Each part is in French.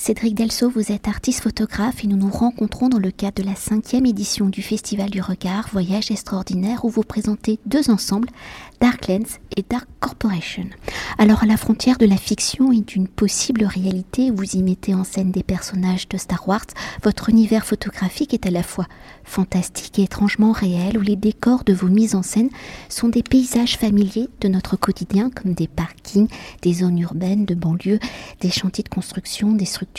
Cédric Delso, vous êtes artiste photographe et nous nous rencontrons dans le cadre de la cinquième édition du Festival du Regard, Voyage extraordinaire, où vous présentez deux ensembles, Dark Lens et Dark Corporation. Alors à la frontière de la fiction et d'une possible réalité, vous y mettez en scène des personnages de Star Wars. Votre univers photographique est à la fois fantastique et étrangement réel, où les décors de vos mises en scène sont des paysages familiers de notre quotidien, comme des parkings, des zones urbaines de banlieue, des chantiers de construction, des structures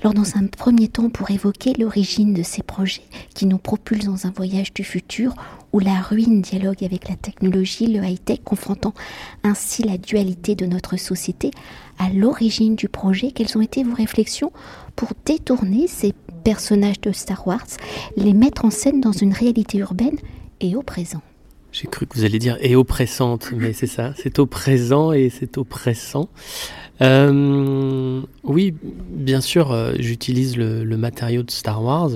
Alors dans un premier temps, pour évoquer l'origine de ces projets qui nous propulsent dans un voyage du futur, où la ruine dialogue avec la technologie, le high-tech, confrontant ainsi la dualité de notre société. À l'origine du projet, quelles ont été vos réflexions pour détourner ces personnages de Star Wars, les mettre en scène dans une réalité urbaine et au présent? J'ai cru que vous alliez dire et oppressante, mais c'est ça, c'est au présent et c'est oppressant. Euh, oui, bien sûr, euh, j'utilise le, matériau de Star Wars,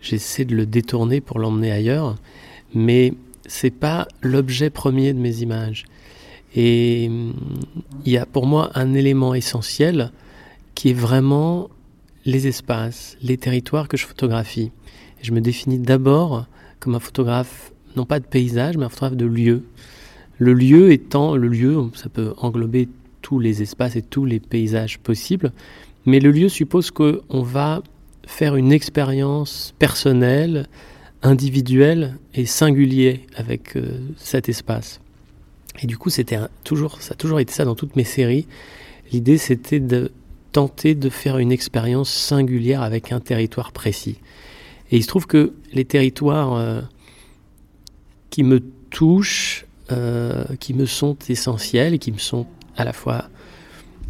j'essaie de le détourner pour l'emmener ailleurs, mais c'est pas l'objet premier de mes images. Et il y a pour moi un élément essentiel qui est vraiment les espaces, les territoires que je photographie. je me définis d'abord comme un photographe, non pas de paysage, mais un photographe de lieu. Le lieu étant, le lieu, ça peut englober tous les espaces et tous les paysages possibles, mais le lieu suppose qu'on va faire une expérience personnelle, individuel et singulier avec euh, cet espace. Et du coup, c'était toujours, ça a toujours été ça dans toutes mes séries. L'idée, c'était de tenter de faire une expérience singulière avec un territoire précis. Et il se trouve que les territoires euh, qui me touchent, euh, qui me sont essentiels et qui me sont à la fois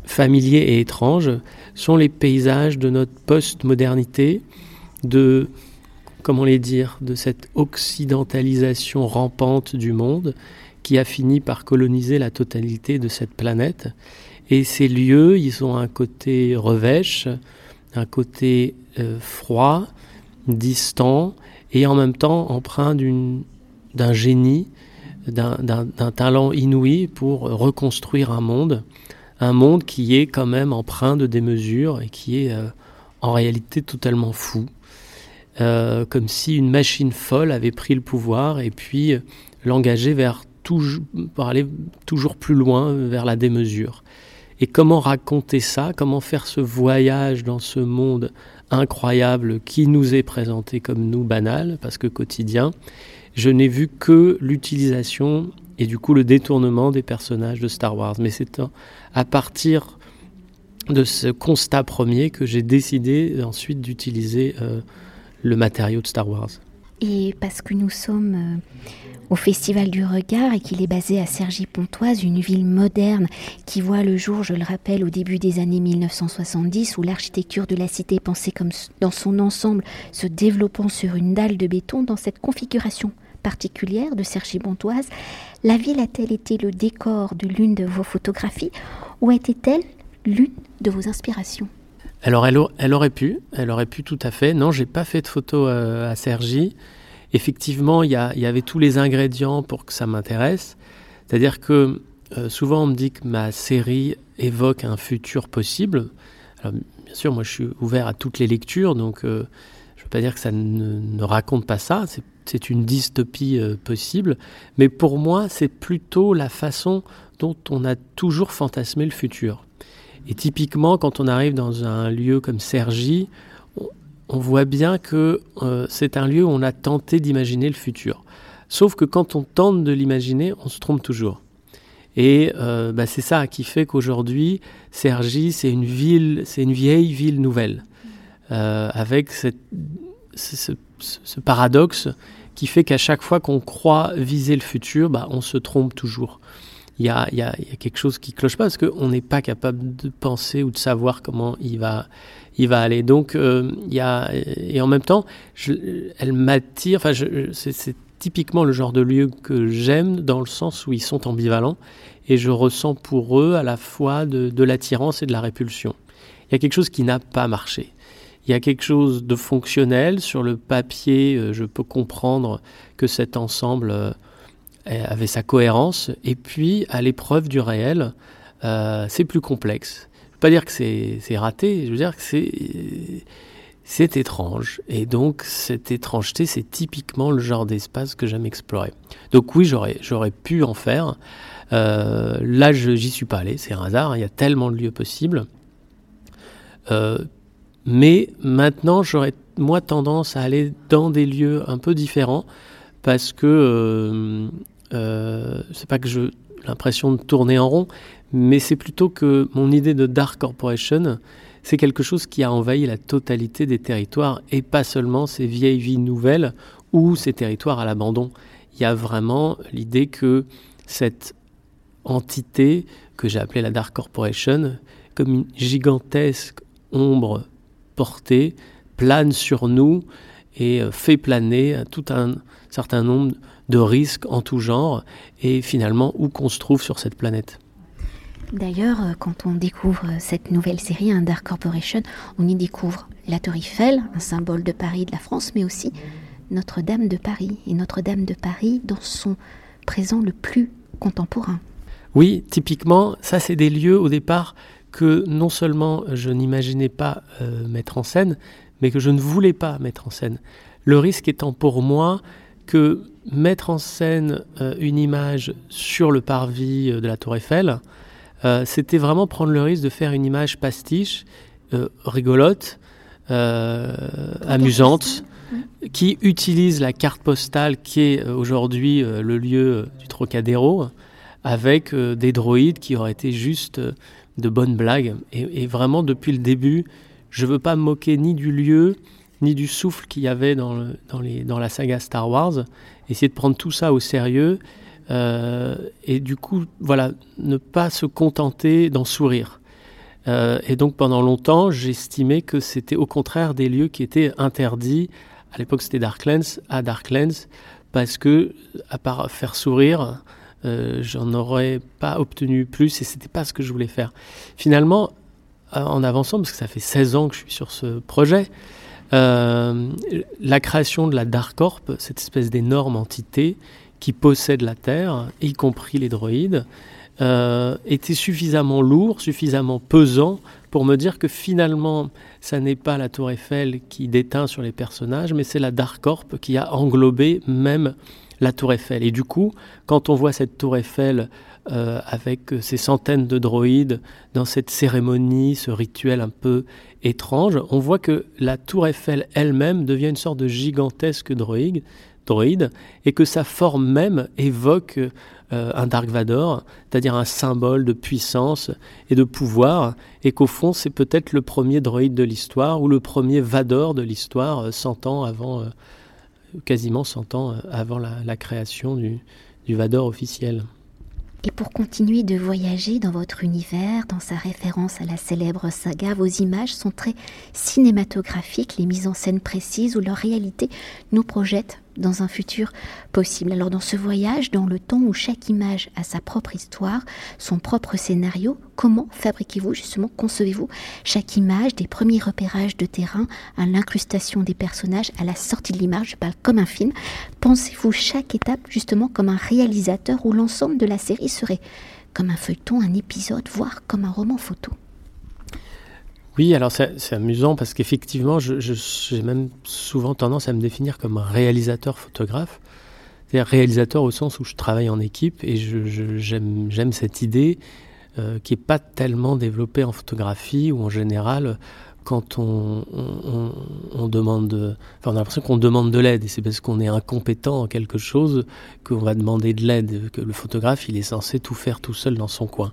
familiers et étranges, sont les paysages de notre post-modernité, de comment les dire, de cette occidentalisation rampante du monde qui a fini par coloniser la totalité de cette planète. Et ces lieux, ils ont un côté revêche, un côté euh, froid, distant, et en même temps empreint d'un génie, d'un talent inouï pour reconstruire un monde, un monde qui est quand même empreint de démesure et qui est euh, en réalité totalement fou. Euh, comme si une machine folle avait pris le pouvoir et puis l'engageait vers pour aller toujours plus loin vers la démesure. Et comment raconter ça? Comment faire ce voyage dans ce monde incroyable qui nous est présenté comme nous banal, parce que quotidien Je n'ai vu que l'utilisation et du coup le détournement des personnages de Star Wars. Mais c'est à partir de ce constat premier que j'ai décidé ensuite d'utiliser euh, le matériau de Star Wars. Et parce que nous sommes euh, au Festival du Regard et qu'il est basé à Cergy-Pontoise, une ville moderne qui voit le jour, je le rappelle, au début des années 1970, où l'architecture de la cité pensée comme dans son ensemble se développant sur une dalle de béton dans cette configuration particulière de Cergy-Pontoise, la ville a-t-elle été le décor de l'une de vos photographies ou était-elle l'une de vos inspirations? Alors elle, aurait pu, elle aurait pu tout à fait. Non, j'ai pas fait de photo euh, à Sergi. Effectivement, il y, avait tous les ingrédients pour que ça m'intéresse. C'est-à-dire que euh, souvent on me dit que ma série évoque un futur possible. Alors, bien sûr, moi je suis ouvert à toutes les lectures, donc euh, je ne veux pas dire que ça ne, raconte pas ça. C'est une dystopie possible, mais pour moi c'est plutôt la façon dont on a toujours fantasmé le futur. Et typiquement, quand on arrive dans un lieu comme Sergi, on, voit bien que euh, c'est un lieu où on a tenté d'imaginer le futur. Sauf que quand on tente de l'imaginer, on se trompe toujours. Et euh, bah, c'est ça qui fait qu'aujourd'hui, Sergi, c'est une ville, c'est une vieille ville nouvelle, euh, avec ce, paradoxe qui fait qu'à chaque fois qu'on croit viser le futur, bah, on se trompe toujours il y a, quelque chose qui cloche pas parce qu'on n'est pas capable de penser ou de savoir comment il va, il va aller. Donc, euh, il y a, et en même temps, je, elle m'attire. Enfin, c'est typiquement le genre de lieu que j'aime dans le sens où ils sont ambivalents et je ressens pour eux à la fois de, de l'attirance et de la répulsion. Il y a quelque chose qui n'a pas marché. Il y a quelque chose de fonctionnel sur le papier. Euh, je peux comprendre que cet ensemble euh, avait sa cohérence. Et puis, à l'épreuve du réel, c'est plus complexe. Je ne veux pas dire que c'est raté, je veux dire que c'est c'est étrange. Et donc, cette étrangeté, c'est typiquement le genre d'espace que j'aime explorer. Donc oui, j'aurais, pu en faire. Euh, là, j'y suis pas allé, c'est un hasard. Il y a tellement de lieux possibles. Euh, mais maintenant, j'aurais moi tendance à aller dans des lieux un peu différents parce que euh, euh c'est pas que j'ai l'impression de tourner en rond, mais c'est plutôt que mon idée de Dark Corporation, c'est quelque chose qui a envahi la totalité des territoires et pas seulement ces vieilles villes nouvelles ou ces territoires à l'abandon. Il y a vraiment l'idée que cette entité que j'ai appelée la Dark Corporation, comme une gigantesque ombre portée, plane sur nous et euh, fait planer tout un certain nombre de risques en tout genre et finalement où qu'on se trouve sur cette planète. D'ailleurs, euh, quand on découvre euh, cette nouvelle série, un Dark Corporation, on y découvre la Tour Eiffel, un symbole de Paris, de la France, mais aussi Notre-Dame de Paris. Et Notre-Dame de Paris dans son présent le plus contemporain. Oui, typiquement, ça c'est des lieux au départ que non seulement je n'imaginais pas euh, mettre en scène, mais que je ne voulais pas mettre en scène. Le risque étant pour moi que mettre en scène une image sur le parvis de la Tour Eiffel, euh, c'était vraiment prendre le risque de faire une image pastiche, euh, rigolote, euh, amusante, qui utilise la carte postale qui est aujourd'hui le lieu du Trocadéro, avec des droïdes qui auraient été juste de bonnes blagues. Et, vraiment, depuis le début, je ne veux pas me moquer ni du lieu, ni du souffle qu'il y avait dans, la saga Star Wars. Essayer de prendre tout ça au sérieux euh, et du coup, voilà, ne pas se contenter d'en sourire. Euh, et donc pendant longtemps, j'estimais que c'était au contraire des lieux qui étaient interdits. À l'époque, c'était Darklands, à Darklands, parce que à part faire sourire, euh, j'en aurais pas obtenu plus et c'était pas ce que je voulais faire. Finalement, en avançant, parce que ça fait 16 ans que je suis sur ce projet, la création de la Dark Corp, cette espèce d'énorme entité qui possèdent la Terre, y compris les droïdes, euh, était suffisamment lourd, suffisamment pesant pour me dire que finalement, ça n'est pas la Tour Eiffel qui déteint sur les personnages, mais c'est la Dark Corp qui a englobé même la Tour Eiffel. Et du coup, quand on voit cette Tour Eiffel euh, avec ces centaines de droïdes dans cette cérémonie, ce rituel un peu étrange, on voit que la Tour Eiffel elle-même devient une sorte de gigantesque droïde, droïde et que sa forme même évoque euh, un Dark Vador, c'est-à-dire un symbole de puissance et de pouvoir, et qu'au fond c'est peut-être le premier droïde de l'histoire ou le premier Vador de l'histoire, 100 euh, ans avant, euh, quasiment 100 ans avant la, création du, du Vador officiel. Et pour continuer de voyager dans votre univers, dans sa référence à la célèbre saga, vos images sont très cinématographiques, les mises en scène précises où leur réalité nous projette dans un futur possible. Alors dans ce voyage, dans le temps où chaque image a sa propre histoire, son propre scénario, comment fabriquez-vous justement, concevez-vous chaque image, des premiers repérages de terrain à l'incrustation des personnages, à la sortie de l'image, je parle comme un film, pensez-vous chaque étape justement comme un réalisateur où l'ensemble de la série serait comme un feuilleton, un épisode, voire comme un roman photo? Oui, alors c'est amusant parce qu'effectivement, j'ai même souvent tendance à me définir comme réalisateur photographe. C'est-à-dire réalisateur au sens où je travaille en équipe et j'aime cette idée euh, qui n'est pas tellement développée en photographie ou en général quand on, demande, on a l'impression qu'on demande de l'aide et c'est parce qu'on est incompétent en quelque chose qu'on va demander de l'aide, que le photographe il est censé tout faire tout seul dans son coin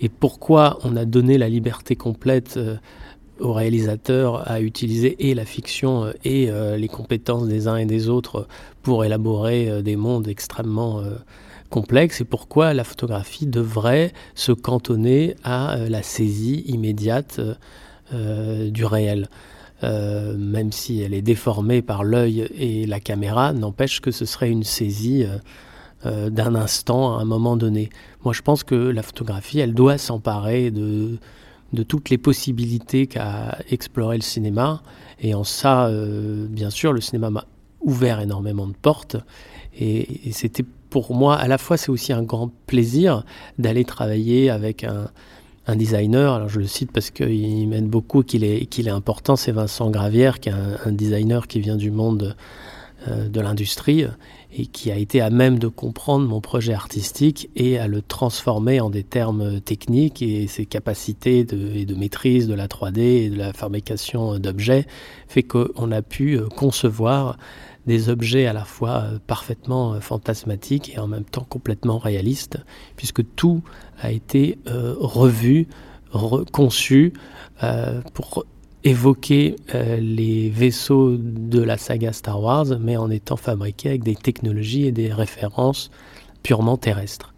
et pourquoi on a donné la liberté complète euh, au réalisateur à utiliser et la fiction euh, et euh, les compétences des uns et des autres pour élaborer des mondes extrêmement complexes? Et pourquoi la photographie devrait se cantonner à la saisie immédiate du réel? même si elle est déformée par l'œil et la caméra, n'empêche que ce serait une saisie d'un instant à un moment donné. Moi, je pense que la photographie, elle doit s'emparer de, toutes les possibilités qu'a exploré le cinéma. Et en ça, euh, bien sûr, le cinéma m'a ouvert énormément de portes. Et, c'était pour moi, à la fois, c'est aussi un grand plaisir d'aller travailler avec un, designer. Alors je le cite parce qu'il m'aide beaucoup, qu'il est, qu'il est important. C'est Vincent Gravière, qui est un, designer qui vient du monde euh, de l'industrie et qui a été à même de comprendre mon projet artistique et à le transformer en des termes techniques et ses capacités de, maîtrise de la 3D et de la fabrication d'objets fait qu'on a pu euh, concevoir des objets à la fois euh, parfaitement euh, fantasmatiques et en même temps complètement réalistes, puisque tout a été revu, conçu pour évoquer euh, les vaisseaux de la saga Star Wars, mais en étant fabriqués avec des technologies et des références purement terrestres.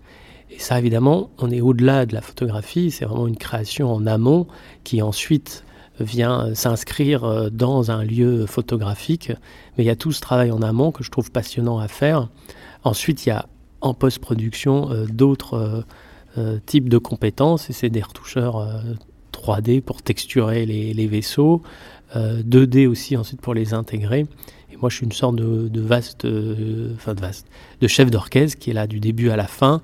Et ça, évidemment, on est au-delà de la photographie, c'est vraiment une création en amont qui ensuite vient s'inscrire euh, dans un lieu photographique. Mais il y a tout ce travail en amont que je trouve passionnant à faire. Ensuite, il y a en post-production euh, d'autres types de compétences, et c'est des retoucheurs 3D pour texturer les, vaisseaux, 2D euh, aussi ensuite pour les intégrer. Et moi, je suis une sorte de, vaste, euh, enfin de vaste, de chef d'orchestre qui est là du début à la fin,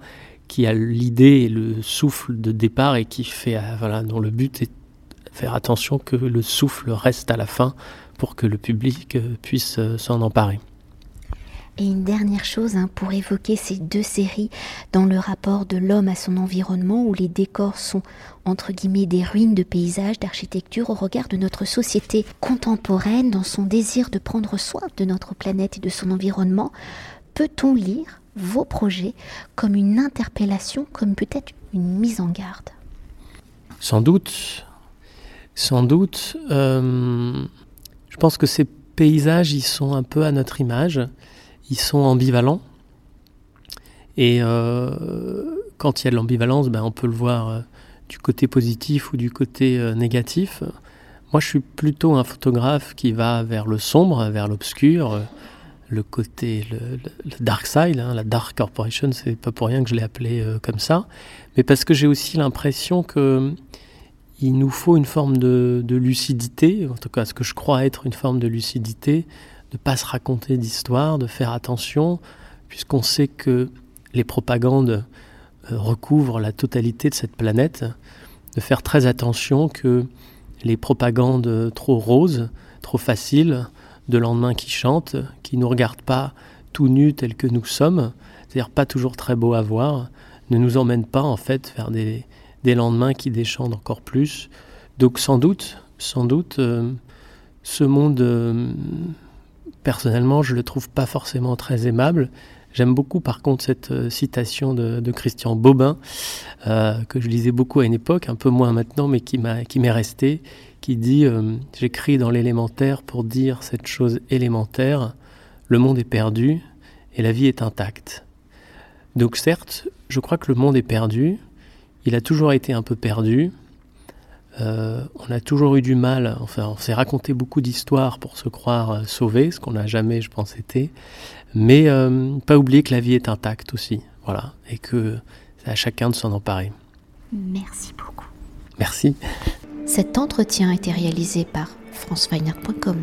qui a l'idée et le souffle de départ et qui fait, euh, voilà, dont le but est faire attention que le souffle reste à la fin pour que le public puisse s'en emparer. Et une dernière chose hein, pour évoquer ces deux séries dans le rapport de l'homme à son environnement où les décors sont entre guillemets des ruines de paysages, d'architecture au regard de notre société contemporaine dans son désir de prendre soin de notre planète et de son environnement. Peut-on lire vos projets comme une interpellation, comme peut-être une mise en garde? Sans doute. Sans doute. Euh, je pense que ces paysages, ils sont un peu à notre image ils sont ambivalents. Et euh, quand il y a de l'ambivalence, ben, on peut le voir euh, du côté positif ou du côté euh, négatif. Moi, je suis plutôt un photographe qui va vers le sombre, vers l'obscur, le côté, le, dark side, hein, la dark corporation, c'est pas pour rien que je l'ai appelé comme ça, mais parce que j'ai aussi l'impression que il nous faut une forme de, de, lucidité, en tout cas ce que je crois être une forme de lucidité, de pas se raconter d'histoire, de faire attention, puisqu'on sait que les propagandes euh, recouvrent la totalité de cette planète, de faire très attention que les propagandes trop roses, trop faciles, de lendemain qui chantent, qui nous regardent pas tout nus tels que nous sommes, c'est-à-dire pas toujours très beaux à voir, ne nous emmènent pas en fait vers des, des lendemains qui déchantent encore plus. Donc sans doute, sans doute, euh, ce monde euh, personnellement, je le trouve pas forcément très aimable. J'aime beaucoup par contre cette euh, citation de, Christian Bobin, euh, que je lisais beaucoup à une époque, un peu moins maintenant, mais qui m'est restée, qui dit euh, J'écris dans l'élémentaire pour dire cette chose élémentaire, le monde est perdu et la vie est intacte. Donc certes, je crois que le monde est perdu, il a toujours été un peu perdu, euh, on a toujours eu du mal, enfin on s'est raconté beaucoup d'histoires pour se croire euh, sauvé, ce qu'on n'a jamais, je pense, été. Mais euh, pas oublier que la vie est intacte aussi, voilà, et que c'est à chacun de s'en emparer. Merci beaucoup. Merci. Cet entretien a été réalisé par franceweiner.com.